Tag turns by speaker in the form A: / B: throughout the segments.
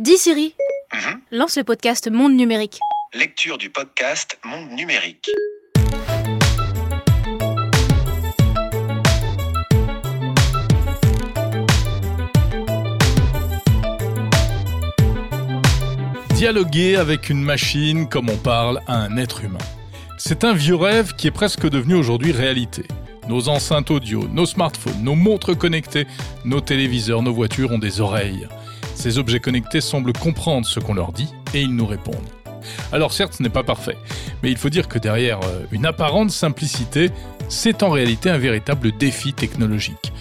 A: Dis Siri,
B: Mhm.
A: lance le podcast Monde Numérique.
B: Lecture du podcast Monde Numérique.
C: Dialoguer avec une machine comme on parle à un être humain. C'est un vieux rêve qui est presque devenu aujourd'hui réalité. Nos enceintes audio, nos smartphones, nos montres connectées, nos téléviseurs, nos voitures ont des oreilles. Ces objets connectés semblent comprendre ce qu'on leur dit et ils nous répondent. Alors certes, ce n'est pas parfait, mais il faut dire que derrière euh, une apparente simplicité, c'est en réalité un véritable défi technologique.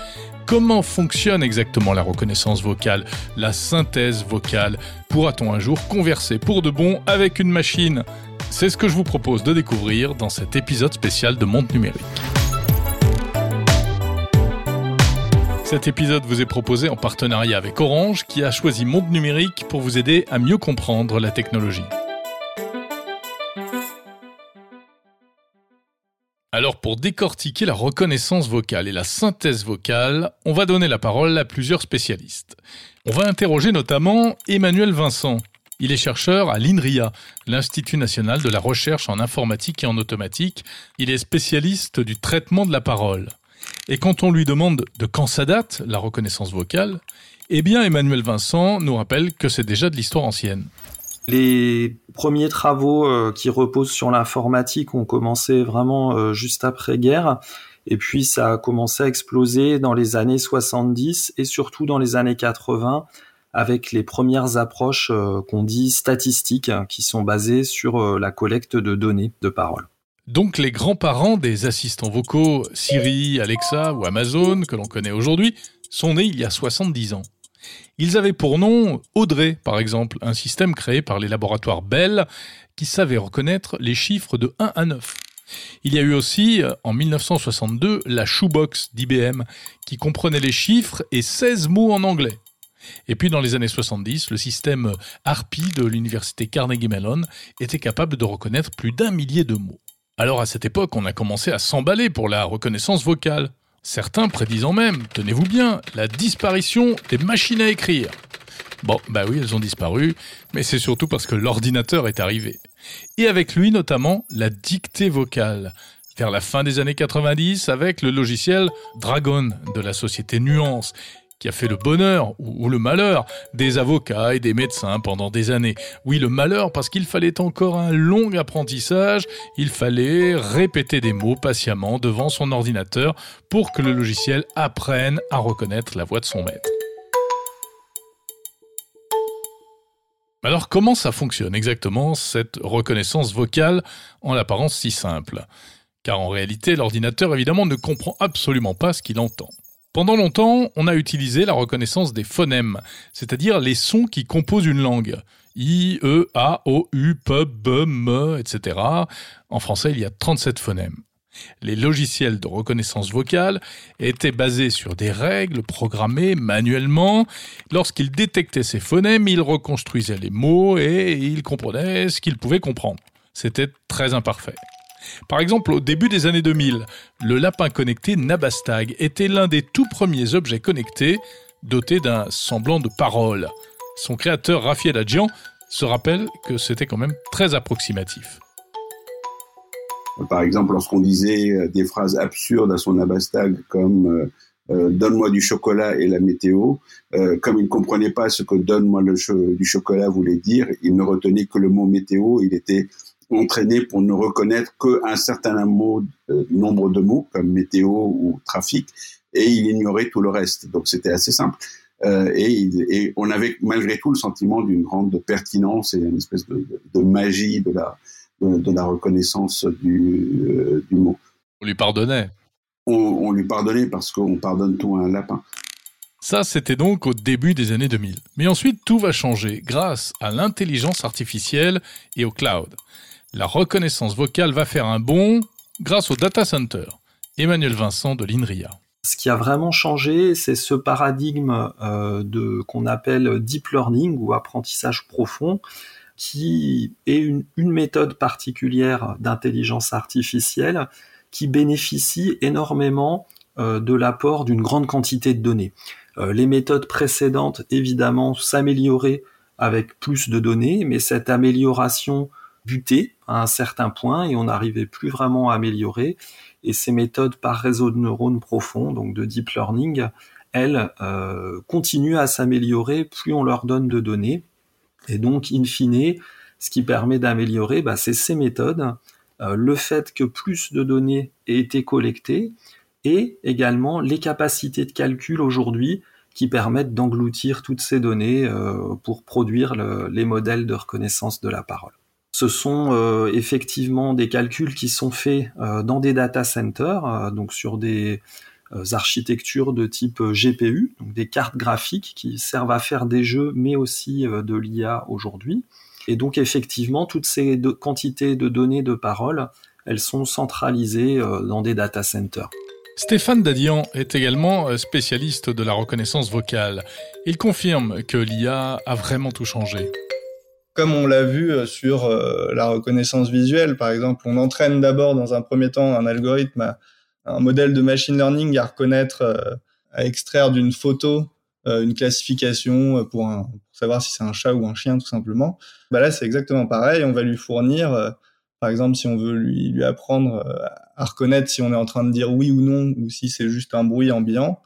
C: Comment fonctionne exactement la reconnaissance vocale, la synthèse vocale? Pourra-t-on un jour converser pour de bon avec une machine? C'est ce que je vous propose de découvrir dans cet épisode spécial de Monde Numérique. Cet épisode vous est proposé en partenariat avec Orange qui a choisi Monde Numérique pour vous aider à mieux comprendre la technologie. Alors pour décortiquer la reconnaissance vocale et la synthèse vocale, on va donner la parole à plusieurs spécialistes. On va interroger notamment Emmanuel Vincent. Il est chercheur à l'INRIA, l'Institut national de la recherche en informatique et en automatique. Il est spécialiste du traitement de la parole. Et quand on lui demande de quand ça date, la reconnaissance vocale, eh bien Emmanuel Vincent nous rappelle que c'est déjà de l'histoire ancienne.
D: Les premiers travaux euh, qui reposent sur l'informatique ont commencé vraiment euh, juste après-guerre. Et puis ça a commencé à exploser dans les années 70 et surtout dans les années 80 avec les premières approches euh, qu'on dit statistiques hein, qui sont basées sur la collecte de données de parole.
C: Donc les grands-parents des assistants vocaux Siri, Alexa ou Amazon que l'on connaît aujourd'hui sont nés il y a 70 ans. Ils avaient pour nom Audrey, par exemple, un système créé par les laboratoires Bell qui savait reconnaître les chiffres de 1 à 9. Il y a eu aussi, euh, en 1962, la Shoebox d'IBM qui comprenait les chiffres et 16 mots en anglais. Et puis dans les années 70, le système Harpy de l'université Carnegie Mellon était capable de reconnaître plus d'un millier de mots. Alors à cette époque, on a commencé à s'emballer pour la reconnaissance vocale. Certains prédisant même, tenez-vous bien, la disparition des machines à écrire. Bon, bah oui, elles ont disparu, mais c'est surtout parce que l'ordinateur est arrivé. Et avec lui notamment la dictée vocale. Vers la fin des années 90, avec le logiciel Dragon de la société Nuance, qui a fait le bonheur ou, le malheur des avocats et des médecins pendant des années. Oui, le malheur parce qu'il fallait encore un long apprentissage, il fallait répéter des mots patiemment devant son ordinateur pour que le logiciel apprenne à reconnaître la voix de son maître. Alors comment ça fonctionne exactement cette reconnaissance vocale en l'apparence si simple? Car en réalité l'ordinateur évidemment ne comprend absolument pas ce qu'il entend. Pendant longtemps, on a utilisé la reconnaissance des phonèmes, c'est-à-dire les sons qui composent une langue. I, E, A, O, U, P, B, M, etc. En français, il y a 37 phonèmes. Les logiciels de reconnaissance vocale étaient basés sur des règles programmées manuellement. Lorsqu'ils détectaient ces phonèmes, ils reconstruisaient les mots et ils comprenaient ce qu'ils pouvaient comprendre. C'était très imparfait. Par exemple, au début des années 2000, le lapin connecté Nabastag était l'un des tout premiers objets connectés dotés d'un semblant de parole. Son créateur Rafael Adjian se rappelle que c'était quand même très approximatif.
E: Par exemple, lorsqu'on disait euh, des phrases absurdes à son abastag comme euh, euh, Donne-moi du chocolat et la météo, comme il ne comprenait pas ce que Donne-moi du chocolat voulait dire, il ne retenait que le mot météo, il était entraîné pour ne reconnaître qu'un certain mot, euh, nombre de mots, comme météo ou trafic, et il ignorait tout le reste. Donc c'était assez simple. Euh, et, on avait malgré tout le sentiment d'une grande pertinence et une espèce de, de- de magie de la, de, de la reconnaissance du, euh, du mot.
C: On lui pardonnait.
E: On, on lui pardonnait parce qu'on pardonne tout à un lapin.
C: Ça, c'était donc au début des années 2000. Mais ensuite, tout va changer grâce à l'intelligence artificielle et au cloud. La reconnaissance vocale va faire un bond grâce au data center. Emmanuel Vincent de l'INRIA.
D: Ce qui a vraiment changé, c'est ce paradigme euh, qu'on appelle deep learning ou apprentissage profond, qui est une, une méthode particulière d'intelligence artificielle qui bénéficie énormément euh, de l'apport d'une grande quantité de données. Euh, les méthodes précédentes, évidemment, s'amélioraient avec plus de données, mais cette amélioration butait à un certain point et on n'arrivait plus vraiment à améliorer. Et ces méthodes par réseau de neurones profonds, donc de deep learning, elles euh, continuent à s'améliorer plus on leur donne de données. Et donc, in fine, ce qui permet d'améliorer, bah, c'est ces méthodes, euh, le fait que plus de données aient été collectées et également les capacités de calcul aujourd'hui qui permettent d'engloutir toutes ces données euh, pour produire les modèles de reconnaissance de la parole. Ce sont euh, effectivement des calculs qui sont faits dans des data centers, donc sur des architectures de type GPU, donc des cartes graphiques qui servent à faire des jeux, mais aussi de l'IA aujourd'hui. Et donc effectivement, toutes ces quantités de données de parole, elles sont centralisées dans des data centers.
C: Stéphane Dadian est également euh, spécialiste de la reconnaissance vocale. Il confirme que l'IA a vraiment tout changé.
F: Comme on l'a vu euh, sur euh, la reconnaissance visuelle, par exemple, on entraîne d'abord dans un premier temps un algorithme, un modèle de machine learning à reconnaître, à extraire d'une photo une classification pour, savoir si c'est un chat ou un chien tout simplement. Bah là, c'est exactement pareil. On va lui fournir par exemple, si on veut lui, apprendre euh, à reconnaître si on est en train de dire oui ou non, ou si c'est juste un bruit ambiant,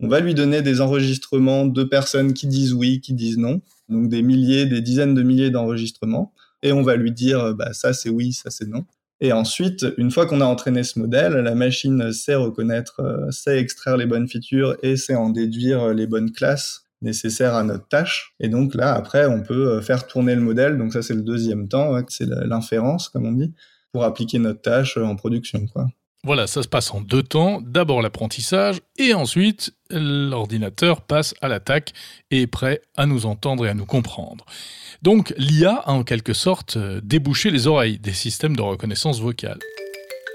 F: on va lui donner des enregistrements de personnes qui disent oui, qui disent non, donc des milliers, des dizaines de milliers d'enregistrements, et on va lui dire euh, bah, ça c'est oui, ça c'est non. Et ensuite, une fois qu'on a entraîné ce modèle, la machine sait reconnaître, euh, sait extraire les bonnes features et sait en déduire les bonnes classes nécessaire à notre tâche. Et donc là, après, on peut euh, faire tourner le modèle. Donc ça, c'est le deuxième temps, c'est l'inférence, comme on dit, pour appliquer notre tâche euh, en production. Quoi.
C: Voilà, ça se passe en deux temps. D'abord l'apprentissage et ensuite l'ordinateur passe à l'attaque et est prêt à nous entendre et à nous comprendre. Donc l'IA a en quelque sorte euh, débouché les oreilles des systèmes de reconnaissance vocale.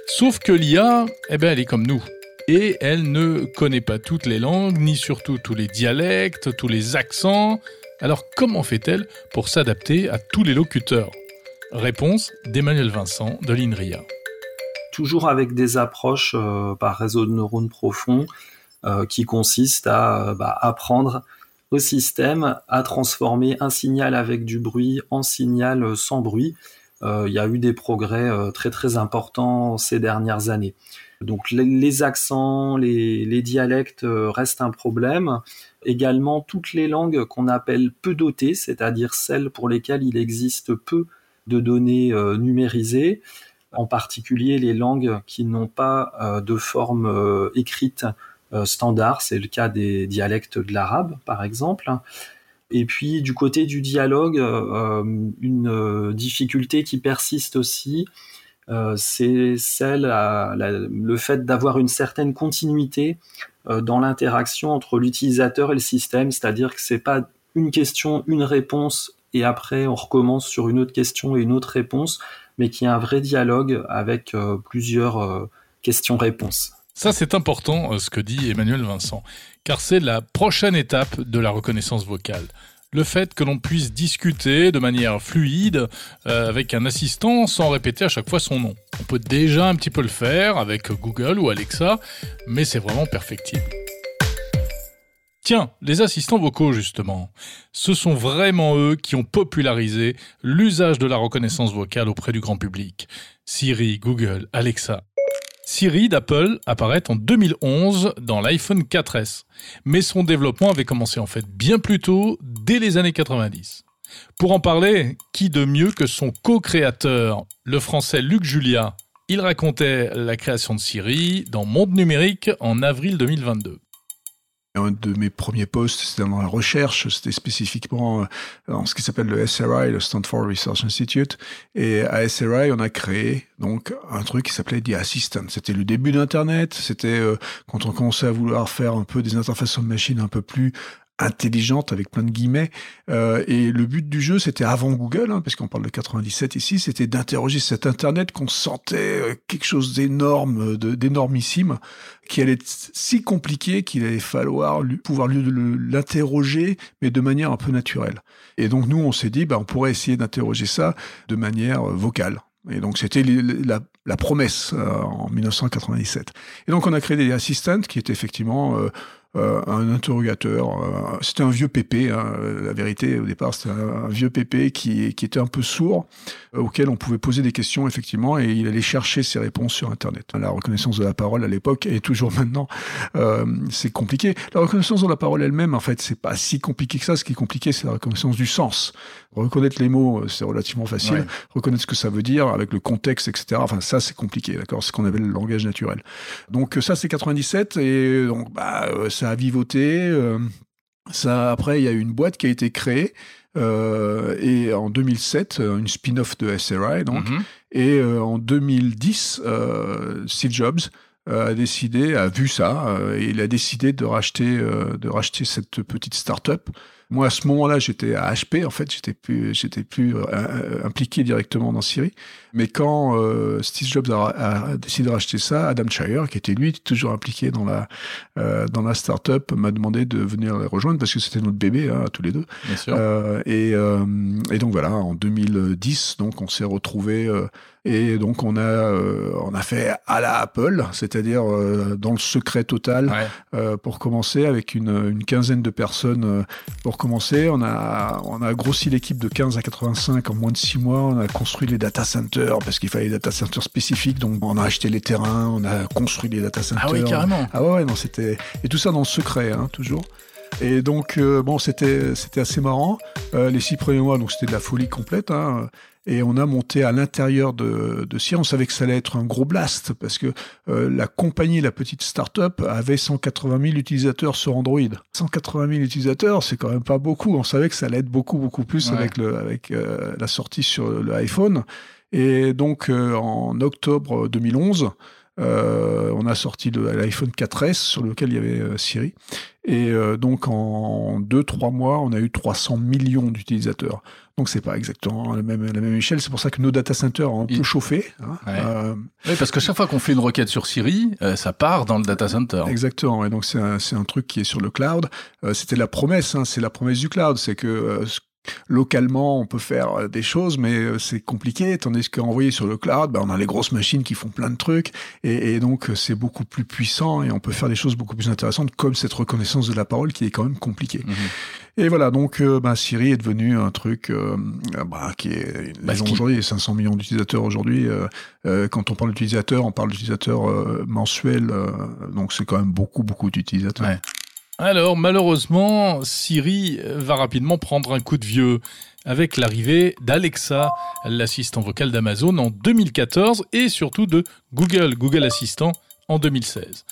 C: Sauf que l'IA, eh ben, elle est comme nous et elle ne connaît pas toutes les langues, ni surtout tous les dialectes, tous les accents. Alors comment fait-elle pour s'adapter à tous les locuteurs? Réponse d'Emmanuel Vincent de l'INRIA.
D: Toujours avec des approches euh, par réseau de neurones profonds euh, qui consistent à euh, bah, apprendre au système à transformer un signal avec du bruit en signal sans bruit. Il y a eu des progrès très très importants ces dernières années. Donc les, accents, les, dialectes restent un problème. Également toutes les langues qu'on appelle peu dotées, c'est-à-dire celles pour lesquelles il existe peu de données numérisées, en particulier les langues qui n'ont pas euh, de forme écrite standard, c'est le cas des dialectes de l'arabe par exemple. Et puis du côté du dialogue, une difficulté qui persiste aussi, euh, c'est celle, le fait d'avoir une certaine continuité euh, dans l'interaction entre l'utilisateur et le système, c'est-à-dire que c'est pas une question, une réponse, et après on recommence sur une autre question et une autre réponse, mais qu'il y a un vrai dialogue avec euh, plusieurs questions-réponses.
C: Ça, c'est important ce que dit Emmanuel Vincent, car c'est la prochaine étape de la reconnaissance vocale le fait que l'on puisse discuter de manière fluide euh, avec un assistant sans répéter à chaque fois son nom. On peut déjà un petit peu le faire avec Google ou Alexa, mais c'est vraiment perfectible. Tiens, les assistants vocaux justement, ce sont vraiment eux qui ont popularisé l'usage de la reconnaissance vocale auprès du grand public. Siri, Google, Alexa. Siri d'Apple apparaît en 2011 dans l'iPhone 4S, mais son développement avait commencé en fait bien plus tôt, dès les années 90. Pour en parler, qui de mieux que son co-créateur, le français Luc Julia Il racontait la création de Siri dans Monde Numérique en avril 2022.
G: Un de mes premiers postes, c'était dans la recherche, c'était spécifiquement euh, ce qui s'appelle le SRI, le Stanford Research Institute. Et à SRI, on a créé donc un truc qui s'appelait The Assistant. C'était le début d'Internet, c'était euh, quand on commençait à vouloir faire un peu des interfaces machine un peu plus intelligente avec plein de guillemets. Euh, et le but du jeu, c'était avant Google, hein, parce qu'on parle de 97 ici, c'était d'interroger cet Internet qu'on sentait euh, quelque chose d'énorme, d'énormissime, qui allait être si compliqué qu'il allait falloir lui, pouvoir l'interroger, mais de manière un peu naturelle. Et donc nous, on s'est dit, bah, on pourrait essayer d'interroger ça de manière euh, vocale. Et donc c'était la, la, promesse en 1997. Et donc on a créé des assistants qui étaient effectivement euh, un interrogateur. Euh, c'était un vieux pépé, hein, la vérité au départ, c'était un, vieux pépé qui, qui était un peu sourd, auquel on pouvait poser des questions effectivement, et il allait chercher ses réponses sur Internet. La reconnaissance de la parole à l'époque et toujours maintenant, c'est compliqué. La reconnaissance de la parole elle-même, en fait, c'est pas si compliqué que ça. Ce qui est compliqué, c'est la reconnaissance du sens. Reconnaître les mots, c'est relativement facile. Reconnaître ce que ça veut dire avec le contexte, etc. Enfin, ça, c'est compliqué, d'accord? C'est ce qu'on appelle le langage naturel. Donc ça, c'est 97 et donc bah ça a vivoté. Euh, ça, après, il y a eu une boîte qui a été créée. Euh, et en 2007, euh, une spin-off de SRI, donc. Mhm. Et en 2010, Steve Jobs a décidé, a vu ça, et il a décidé de racheter, de racheter cette petite start-up moi, à ce moment-là, j'étais à HP, en fait, j'étais plus, j'étais plus euh, euh, impliqué directement dans Siri. Mais quand euh, Steve Jobs a, décidé de racheter ça, Adam Shire, qui était lui toujours impliqué dans la dans la startup, m'a demandé de venir les rejoindre parce que c'était notre bébé hein, tous les deux.
C: Bien sûr.
G: et, et donc voilà, en 2010, donc on s'est retrouvé et donc on a euh, on a fait à la Apple, c'est-à-dire euh, dans le secret total euh, pour commencer avec une, une quinzaine de personnes pour commencer. On a on a grossi l'équipe de 15 à 85 en moins de 6 mois. On a construit les data centers parce qu'il fallait des data centers spécifiques. Donc on a acheté les terrains, on a construit les data centers.
C: Ah oui carrément.
G: Ah ouais non c'était et tout ça dans le secret hein, toujours. Et donc, bon, c'était c'était assez marrant. les six premiers mois, donc c'était de la folie complète. Hein. Et on a monté à l'intérieur de, de Sierra. On savait que ça allait être un gros blast parce que euh, la compagnie, la petite start-up, avait 180 000 utilisateurs sur Android. 180 000 utilisateurs, c'est quand même pas beaucoup. On savait que ça allait être beaucoup, beaucoup plus avec, le, avec euh, la sortie sur l'iPhone. Et donc, euh, en octobre 2011, on a sorti l'iPhone 4S sur lequel il y avait Siri. Et donc, en 2-3 mois, on a eu 300 millions d'utilisateurs. Donc c'est pas exactement la même, la même échelle. C'est pour ça que nos data centers ont un peu chauffé. Hein.
C: Euh, oui, parce que chaque fois qu'on fait une requête sur Siri, euh, ça part dans le data center.
G: Exactement. Et donc c'est un, un, truc qui est sur le cloud. Euh, C'était la promesse. Hein, c'est la promesse du cloud. C'est que euh, localement, on peut faire euh, des choses, mais c'est compliqué. Tandis qu'envoyé sur le cloud, ben, on a les grosses machines qui font plein de trucs, et, et donc c'est beaucoup plus puissant et on peut faire des choses beaucoup plus intéressantes, comme cette reconnaissance de la parole qui est quand même compliquée. Mhm. Et voilà, donc euh, bah, Siri est devenu un truc euh, bah, qui est bah, aujourd'hui, 500 millions d'utilisateurs aujourd'hui. Euh, quand on parle d'utilisateurs, on parle d'utilisateurs mensuels, donc c'est quand même beaucoup, beaucoup d'utilisateurs.
C: Alors malheureusement, Siri va rapidement prendre un coup de vieux avec l'arrivée d'Alexa, l'assistant vocal d'Amazon en 2014 et surtout de Google, Google Assistant en 2016.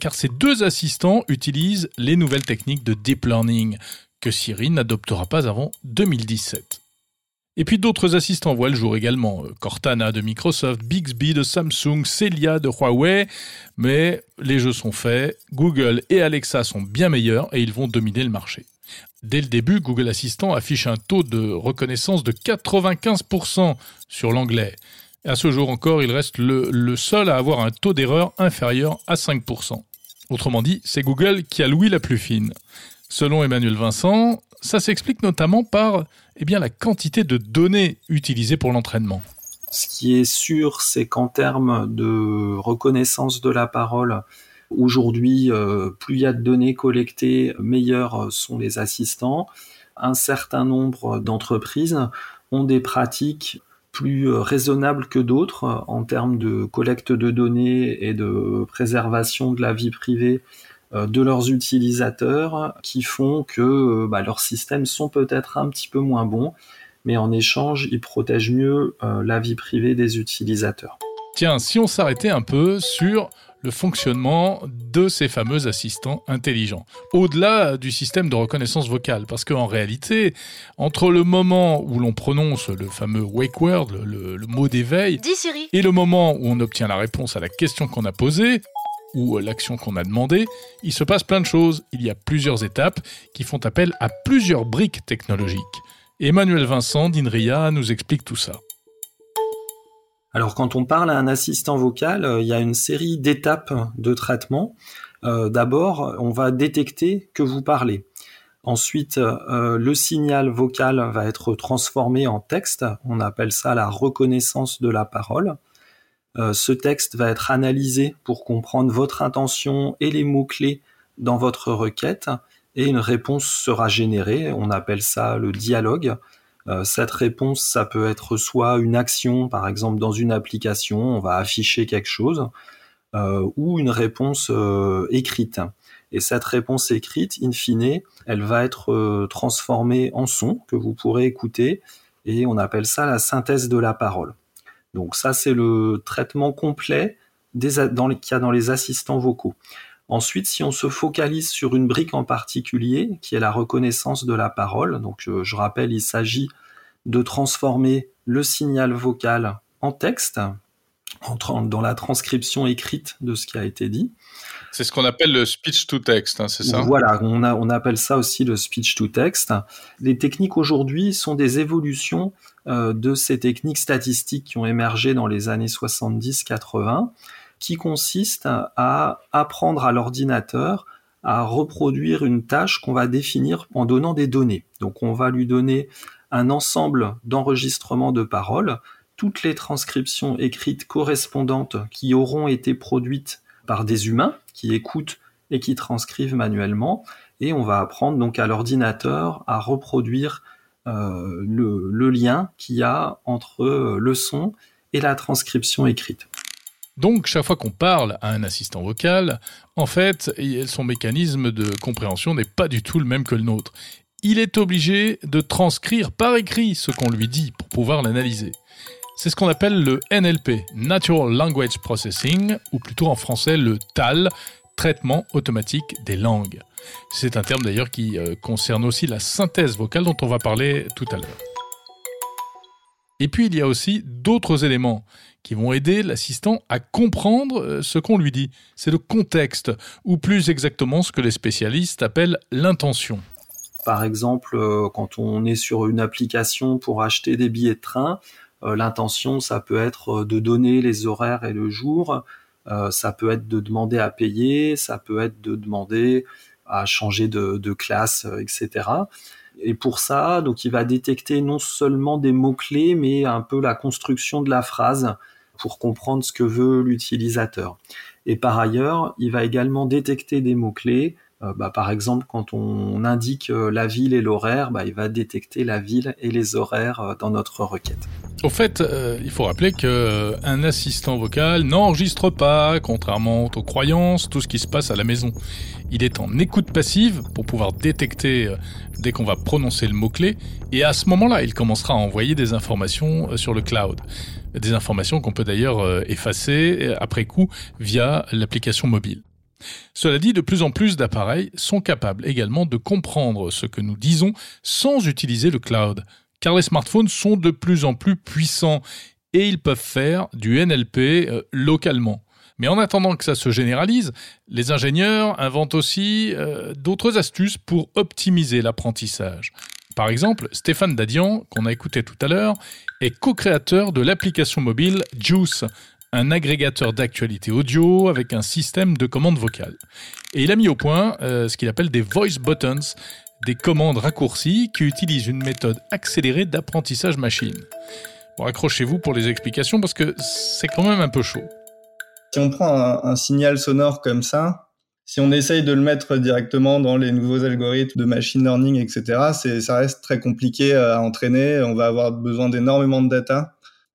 C: Car ces deux assistants utilisent les nouvelles techniques de deep learning, que Siri n'adoptera pas avant 2017. Et puis d'autres assistants voient le jour également, Cortana de Microsoft, Bixby de Samsung, Celia de Huawei, mais les jeux sont faits, Google et Alexa sont bien meilleurs et ils vont dominer le marché. Dès le début, Google Assistant affiche un taux de reconnaissance de 95% sur l'anglais. À ce jour encore, il reste le, le seul à avoir un taux d'erreur inférieur à 5%. Autrement dit, c'est Google qui a l'ouïe la plus fine. Selon Emmanuel Vincent, ça s'explique notamment par eh bien, la quantité de données utilisées pour l'entraînement.
D: Ce qui est sûr, c'est qu'en termes de reconnaissance de la parole, aujourd'hui, euh, plus il y a de données collectées, meilleurs sont les assistants. Un certain nombre d'entreprises ont des pratiques plus raisonnables que d'autres en termes de collecte de données et de préservation de la vie privée euh, de leurs utilisateurs qui font que euh, bah, leurs systèmes sont peut-être un petit peu moins bons, mais en échange, ils protègent mieux euh, la vie privée des utilisateurs.
C: Tiens, si on s'arrêtait un peu sur le fonctionnement de ces fameux assistants intelligents, au-delà du système de reconnaissance vocale, parce qu'en réalité, entre le moment où l'on prononce le fameux wake word, le, le mot d'éveil, et le moment où on obtient la réponse à la question qu'on a posée, ou l'action qu'on a demandé, il se passe plein de choses. Il y a plusieurs étapes qui font appel à plusieurs briques technologiques. Emmanuel Vincent d'INRIA nous explique tout ça.
D: Alors quand on parle à un assistant vocal, euh, il y a une série d'étapes de traitement. Euh, d'abord, on va détecter que vous parlez. Ensuite, euh, le signal vocal va être transformé en texte. On appelle ça la reconnaissance de la parole. Euh, ce texte va être analysé pour comprendre votre intention et les mots-clés dans votre requête et une réponse sera générée. On appelle ça le dialogue. Euh, cette réponse, ça peut être soit une action, par exemple dans une application, on va afficher quelque chose, euh, ou une réponse écrite. Et cette réponse écrite, in fine, elle va être transformée en son que vous pourrez écouter, et on appelle ça la synthèse de la parole. Donc ça, c'est le traitement complet qu'il y a dans les assistants vocaux. Ensuite, si on se focalise sur une brique en particulier, qui est la reconnaissance de la parole, donc je, rappelle, il s'agit de transformer le signal vocal en texte, dans la transcription écrite de ce qui a été dit.
C: C'est ce qu'on appelle le speech to text, hein, c'est ça
D: Voilà, on, appelle ça aussi le speech to text. Les techniques aujourd'hui sont des évolutions euh, de ces techniques statistiques qui ont émergé dans les années 70-80 qui consiste à apprendre à l'ordinateur à reproduire une tâche qu'on va définir en donnant des données. Donc on va lui donner un ensemble d'enregistrements de paroles, toutes les transcriptions écrites correspondantes qui auront été produites par des humains qui écoutent et qui transcrivent manuellement, et on va apprendre donc à l'ordinateur à reproduire euh, le, le, lien qu'il y a entre le son et la transcription écrite.
C: Donc, chaque fois qu'on parle à un assistant vocal, en fait, son mécanisme de compréhension n'est pas du tout le même que le nôtre. Il est obligé de transcrire par écrit ce qu'on lui dit pour pouvoir l'analyser. C'est ce qu'on appelle le NLP, Natural Language Processing, ou plutôt en français le TAL, Traitement automatique des langues. C'est un terme d'ailleurs qui euh, concerne aussi la synthèse vocale dont on va parler tout à l'heure. Et puis il y a aussi d'autres éléments qui vont aider l'assistant à comprendre euh, ce qu'on lui dit. C'est le contexte, ou plus exactement ce que les spécialistes appellent l'intention.
D: Par exemple, euh, quand on est sur une application pour acheter des billets de train, l'intention, ça peut être de donner les horaires et le jour, ça peut être de demander à payer, ça peut être de demander à changer de, de classe, etc. Et pour ça, donc il va détecter non seulement des mots-clés, mais un peu la construction de la phrase pour comprendre ce que veut l'utilisateur. Et par ailleurs, il va également détecter des mots-clés. Euh, bah, par exemple, quand on indique euh, la ville et l'horaire, bah, il va détecter la ville et les horaires euh, dans notre requête.
C: Au fait, il faut rappeler qu'un assistant vocal n'enregistre pas, contrairement aux croyances, tout ce qui se passe à la maison. Il est en écoute passive pour pouvoir détecter dès qu'on va prononcer le mot-clé, et à ce moment-là, il commencera à envoyer des informations sur le cloud des informations qu'on peut d'ailleurs effacer après coup via l'application mobile. Cela dit, de plus en plus d'appareils sont capables également de comprendre ce que nous disons sans utiliser le cloud, car les smartphones sont de plus en plus puissants et ils peuvent faire du NLP euh, localement. Mais en attendant que ça se généralise, les ingénieurs inventent aussi d'autres astuces pour optimiser l'apprentissage. Par exemple, Stéphane Dadian, qu'on a écouté tout à l'heure, est co-créateur de l'application mobile Juice, un agrégateur d'actualité audio avec un système de commandes vocales. Et il a mis au point euh, ce qu'il appelle des voice buttons, des commandes raccourcies qui utilisent une méthode accélérée d'apprentissage machine. Bon, accrochez-vous pour les explications parce que c'est quand même un peu chaud.
F: Si on prend un signal sonore comme ça, si on essaye de le mettre directement dans les nouveaux algorithmes de machine learning, etc., ça reste très compliqué à entraîner. On va avoir besoin d'énormément de data.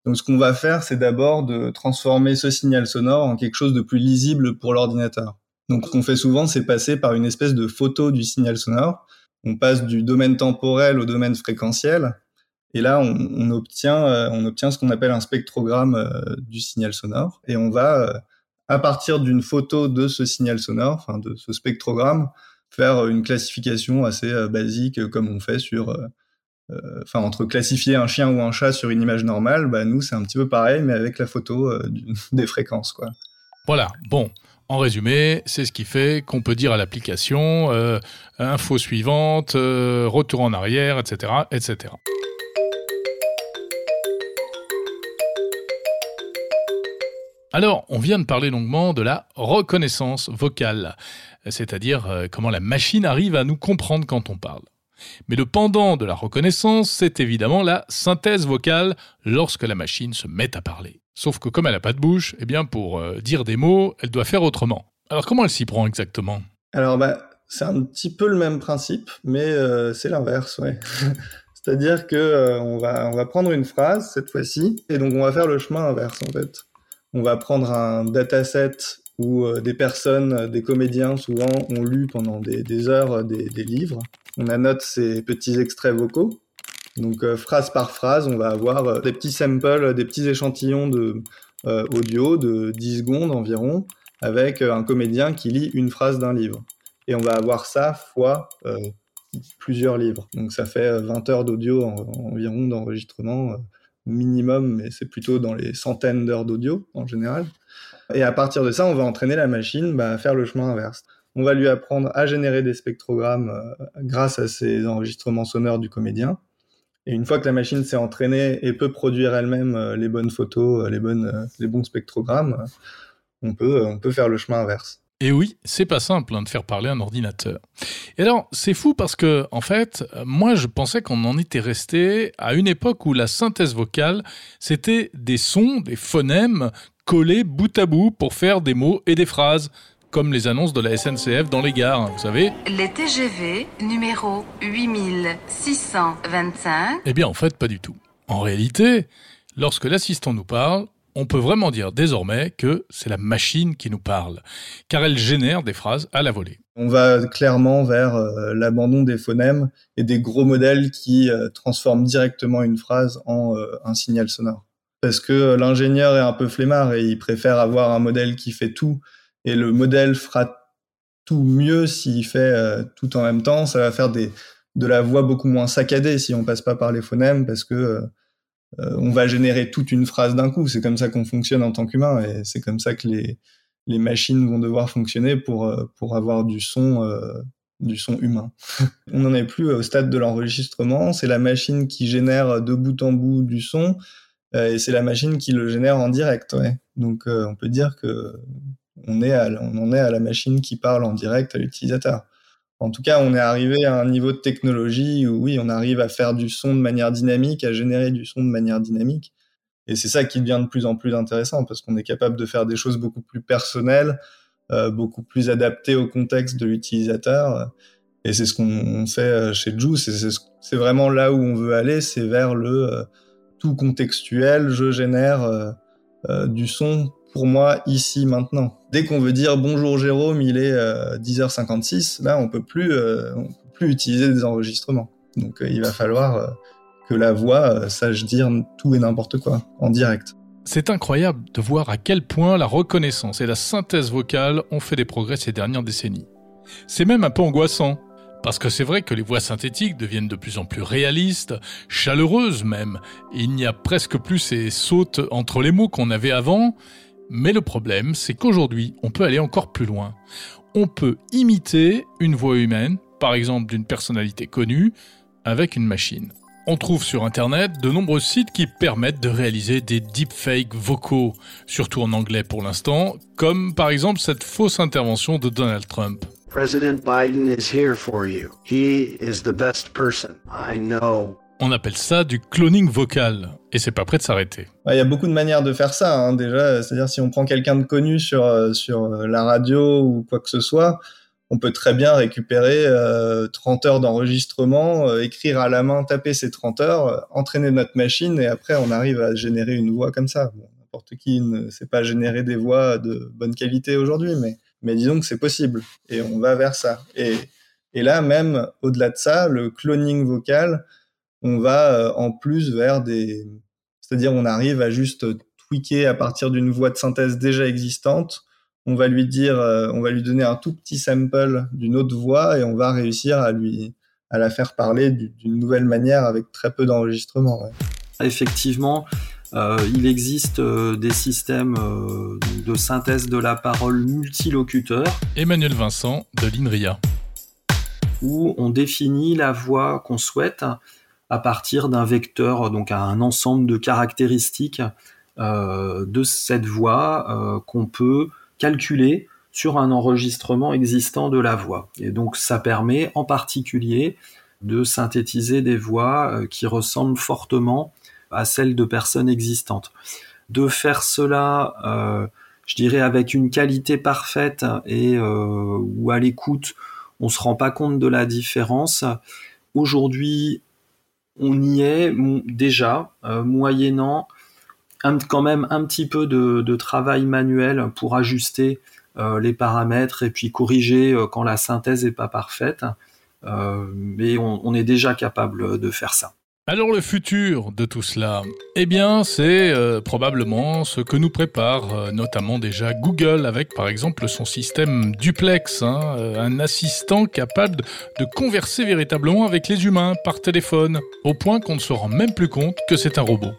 F: Donc, ce qu'on va faire, c'est d'abord de transformer ce signal sonore en quelque chose de plus lisible pour l'ordinateur. Donc, ce qu'on fait souvent, c'est passer par une espèce de photo du signal sonore. On passe du domaine temporel au domaine fréquentiel. Et là, on, obtient, euh, on obtient ce qu'on appelle un spectrogramme euh, du signal sonore. Et on va euh, à partir d'une photo de ce signal sonore, enfin de ce spectrogramme, faire une classification assez basique comme on fait sur, enfin entre classifier un chien ou un chat sur une image normale, bah nous c'est un petit peu pareil mais avec la photo des fréquences quoi.
C: Voilà, bon. En résumé, c'est ce qui fait qu'on peut dire à l'application info suivante, retour en arrière, etc., etc. Alors, on vient de parler longuement de la reconnaissance vocale, c'est-à-dire euh, comment la machine arrive à nous comprendre quand on parle. Mais le pendant de la reconnaissance, c'est évidemment la synthèse vocale lorsque la machine se met à parler. Sauf que comme elle n'a pas de bouche, eh bien pour euh, dire des mots, elle doit faire autrement. Alors comment elle s'y prend exactement?
F: Alors, bah, c'est un petit peu le même principe, mais euh, c'est l'inverse. C'est-à-dire que euh, on va prendre une phrase cette fois-ci, et donc on va faire le chemin inverse en fait. On va prendre un dataset où des personnes, des comédiens souvent ont lu pendant des, heures des livres. On annote ces petits extraits vocaux. Donc phrase par phrase, on va avoir des petits samples, des petits échantillons de audio de 10 secondes environ, avec un comédien qui lit une phrase d'un livre et on va avoir ça fois euh, plusieurs livres. Donc ça fait 20 heures d'audio environ d'enregistrement euh, minimum, mais c'est plutôt dans les centaines d'heures d'audio en général. Et à partir de ça, on va entraîner la machine bah, à faire le chemin inverse. On va lui apprendre à générer des spectrogrammes euh, grâce à ces enregistrements sonores du comédien. Et une fois que la machine s'est entraînée et peut produire elle-même les bonnes photos, les, bonnes, les bons spectrogrammes, on peut, on peut faire le chemin inverse.
C: Et oui, c'est pas simple hein, de faire parler un ordinateur. Et alors, c'est fou parce que, en fait, moi, je pensais qu'on en était resté à une époque où la synthèse vocale, c'était des sons, des phonèmes collés bout à bout pour faire des mots et des phrases, comme les annonces de la SNCF dans les gares, vous savez.
H: Les TGV numéro 8625.
C: Eh bien, en fait, pas du tout. En réalité, lorsque l'assistant nous parle, on peut vraiment dire désormais que c'est la machine qui nous parle, car elle génère des phrases à la volée.
F: On va clairement vers euh, l'abandon des phonèmes et des gros modèles qui euh, transforment directement une phrase en euh, un signal sonore. Parce que l'ingénieur est un peu flemmard et il préfère avoir un modèle qui fait tout, et le modèle fera tout mieux s'il fait tout en même temps. Ça va faire des, de la voix beaucoup moins saccadée si on passe pas par les phonèmes, parce que euh, on va générer toute une phrase d'un coup. C'est comme ça qu'on fonctionne en tant qu'humain et c'est comme ça que les, les machines vont devoir fonctionner pour, euh, pour avoir du son, euh, du son humain. on n'en est plus au stade de l'enregistrement. C'est la machine qui génère de bout en bout du son et c'est la machine qui le génère en direct. Ouais. Donc on peut dire que on, est on en est à la machine qui parle en direct à l'utilisateur. En tout cas, on est arrivé à un niveau de technologie où oui, on arrive à faire du son de manière dynamique, à générer du son de manière dynamique. Et c'est ça qui devient de plus en plus intéressant parce qu'on est capable de faire des choses beaucoup plus personnelles, euh, beaucoup plus adaptées au contexte de l'utilisateur. Et c'est ce qu'on fait euh, chez Juice. C'est vraiment là où on veut aller, c'est vers le euh, tout contextuel. Je génère du son pour moi ici maintenant. Dès qu'on veut dire bonjour Jérôme, il est 10h56, euh, là on peut plus euh, peut plus utiliser des enregistrements. Donc euh, il va falloir que la voix sache dire tout et n'importe quoi en direct.
C: C'est incroyable de voir à quel point la reconnaissance et la synthèse vocale ont fait des progrès ces dernières décennies. C'est même un peu angoissant, parce que c'est vrai que les voix synthétiques deviennent de plus en plus réalistes, chaleureuses même. Il n'y a presque plus ces sautes entre les mots qu'on avait avant, mais le problème, c'est qu'aujourd'hui, on peut aller encore plus loin. On peut imiter une voix humaine, par exemple d'une personnalité connue, avec une machine. On trouve sur Internet de nombreux sites qui permettent de réaliser des deepfakes vocaux, surtout en anglais pour l'instant, comme par exemple cette fausse intervention de Donald Trump.
I: President Biden is here for you. He is the best person I know.
C: On appelle ça du cloning vocal, et c'est pas prêt de s'arrêter.
F: Il y a beaucoup de manières de faire ça, hein, déjà. C'est-à-dire si on prend quelqu'un de connu sur euh, sur euh, la radio ou quoi que ce soit, on peut très bien récupérer euh, 30 heures d'enregistrement, euh, écrire à la main, taper ces 30 heures, entraîner notre machine, et après on arrive à générer une voix comme ça. N'importe qui ne sait pas générer des voix de bonne qualité aujourd'hui, mais mais disons que c'est possible, et on va vers ça. Et et là même au-delà de ça, le cloning vocal on va euh, en plus vers des, c'est-à-dire on arrive à juste tweaker à partir d'une voix de synthèse déjà existante. On va lui dire, euh, on va lui donner un tout petit sample d'une autre voix et on va réussir à lui, à la faire parler d'une nouvelle manière avec très peu d'enregistrement. Ouais.
D: Effectivement, euh, il existe euh, des systèmes euh, de synthèse de la parole multilocuteur.
C: Emmanuel Vincent de l'INRIA.
D: Où on définit la voix qu'on souhaite à partir d'un vecteur, donc un ensemble de caractéristiques euh, de cette voix euh, qu'on peut calculer sur un enregistrement existant de la voix. Et donc ça permet en particulier de synthétiser des voix euh, qui ressemblent fortement à celles de personnes existantes. De faire cela je dirais avec une qualité parfaite et où à l'écoute on se rend pas compte de la différence. Aujourd'hui, on y est déjà, euh, moyennant quand même un petit peu de, travail manuel pour ajuster euh, les paramètres et puis corriger quand la synthèse n'est pas parfaite. mais on est déjà capable de faire ça.
C: Alors le futur de tout cela, eh bien c'est euh, probablement ce que nous prépare euh, notamment déjà Google avec par exemple son système duplex, hein, euh, un assistant capable de converser véritablement avec les humains par téléphone, au point qu'on ne se rend même plus compte que c'est un robot.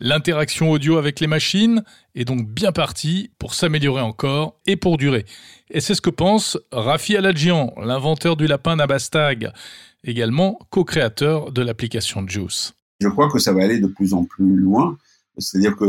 C: L'interaction audio avec les machines est donc bien partie pour s'améliorer encore et pour durer. Et c'est ce que pense Rafi Aladjian, l'inventeur du lapin Nabastag, également co-créateur de l'application Juice.
E: Je crois que ça va aller de plus en plus loin. C'est-à-dire que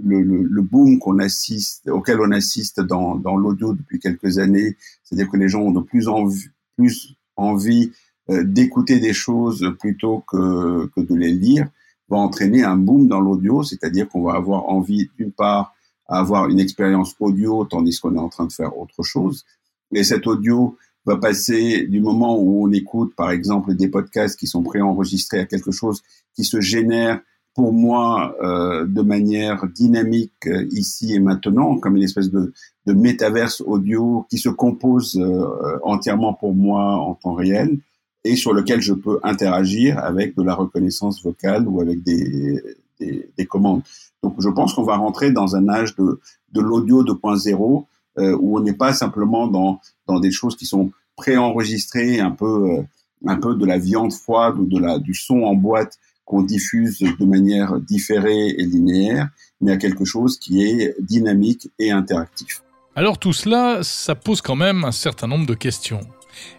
E: le, boom qu'on assiste, auquel on assiste dans, l'audio depuis quelques années, c'est-à-dire que les gens ont de plus en plus envie euh, d'écouter des choses plutôt que de les lire, va entraîner un boom dans l'audio, c'est-à-dire qu'on va avoir envie, d'une part, à avoir une expérience audio tandis qu'on est en train de faire autre chose. Et cet audio va passer du moment où on écoute, par exemple, des podcasts qui sont préenregistrés à quelque chose qui se génère pour moi euh, de manière dynamique euh, ici et maintenant, comme une espèce de, de métaverse audio qui se compose euh, entièrement pour moi en temps réel et sur lequel je peux interagir avec de la reconnaissance vocale ou avec des, des, commandes. Donc je pense qu'on va rentrer dans un âge de, de l'audio 2.0 euh, où on n'est pas simplement dans, dans des choses qui sont préenregistrées, un peu, euh, un peu de la viande froide ou de la, du son en boîte qu'on diffuse de manière différée et linéaire, mais à quelque chose qui est dynamique et interactif.
C: Alors tout cela, ça pose quand même un certain nombre de questions.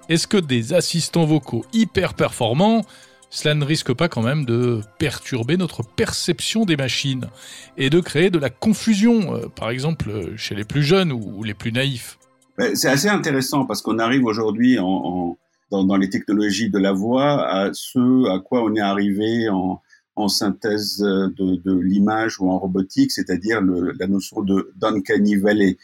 C: Est-ce que des assistants vocaux hyper performants, cela ne risque pas quand même de perturber notre perception des machines et de créer de la confusion, euh, par exemple chez les plus jeunes ou, les plus naïfs?
E: C'est assez intéressant parce qu'on arrive aujourd'hui dans, les technologies de la voix à ce à quoi on est arrivé en, synthèse de, l'image ou en robotique, c'est-à-dire la notion de d'uncanny valley.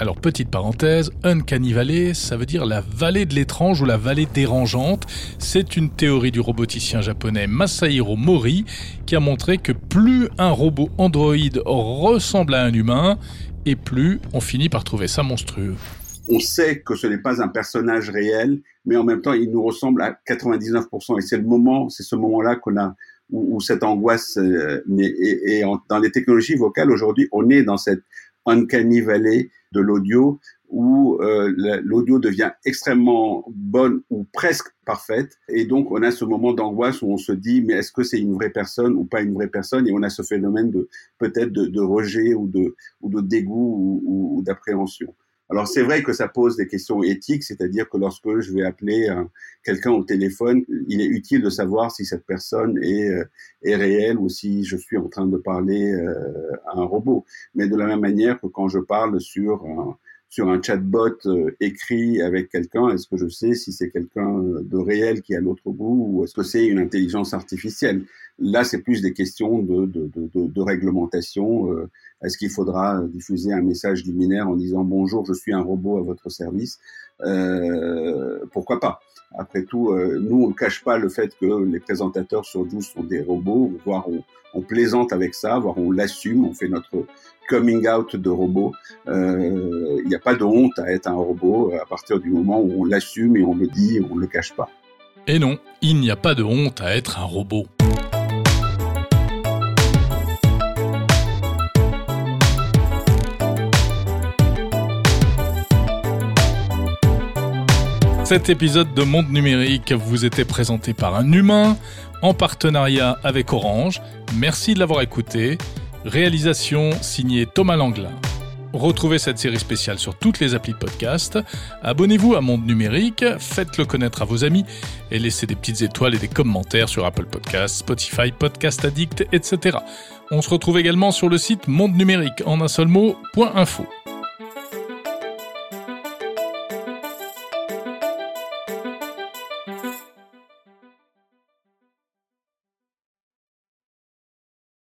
C: Alors petite parenthèse, Uncanny Valley, ça veut dire la vallée de l'étrange ou la vallée dérangeante. C'est une théorie du roboticien japonais Masahiro Mori qui a montré que plus un robot Android ressemble à un humain, et plus on finit par trouver ça monstrueux.
E: On sait que ce n'est pas un personnage réel, mais en même temps, il nous ressemble à 99%. Et c'est le moment, c'est ce moment-là qu'on a où, cette angoisse euh, dans les technologies vocales aujourd'hui, on est dans cette uncanny valley de l'audio où euh, l'audio devient extrêmement bonne ou presque parfaite. Et donc, on a ce moment d'angoisse où on se dit, mais est-ce que c'est une vraie personne ou pas une vraie personne? Et on a ce phénomène de peut-être de, rejet ou de, ou de dégoût ou d'appréhension. Alors c'est vrai que ça pose des questions éthiques, c'est-à-dire que lorsque je vais appeler quelqu'un au téléphone, il est utile de savoir si cette personne est, euh, réelle ou si je suis en train de parler euh, à un robot. Mais de la même manière que quand je parle sur sur un chatbot euh, écrit avec quelqu'un, est-ce que je sais si c'est quelqu'un de réel qui est à l'autre bout ou est-ce que c'est une intelligence artificielle? Là, c'est plus des questions de, de, de, réglementation. Euh, est-ce qu'il faudra diffuser un message liminaire en disant bonjour, je suis un robot à votre service? Euh, Pourquoi pas? Après tout, nous, on ne cache pas le fait que les présentateurs sur Juice sont des robots, voire on, plaisante avec ça, voire on l'assume, on fait notre coming out de robot. Euh, il n'y a pas de honte à être un robot à partir du moment où on l'assume et on le dit on ne le cache pas.
C: Et non, il n'y a pas de honte à être un robot. Cet épisode de Monde Numérique vous était présenté par un humain en partenariat avec Orange. Merci de l'avoir écouté. Réalisation signée Thomas Langlin. Retrouvez cette série spéciale sur toutes les applis de podcast. Abonnez-vous à Monde Numérique, faites-le connaître à vos amis et laissez des petites étoiles et des commentaires sur Apple Podcasts, Spotify, Podcast Addict, etc. On se retrouve également sur le site monde numérique en un seul mot, .info.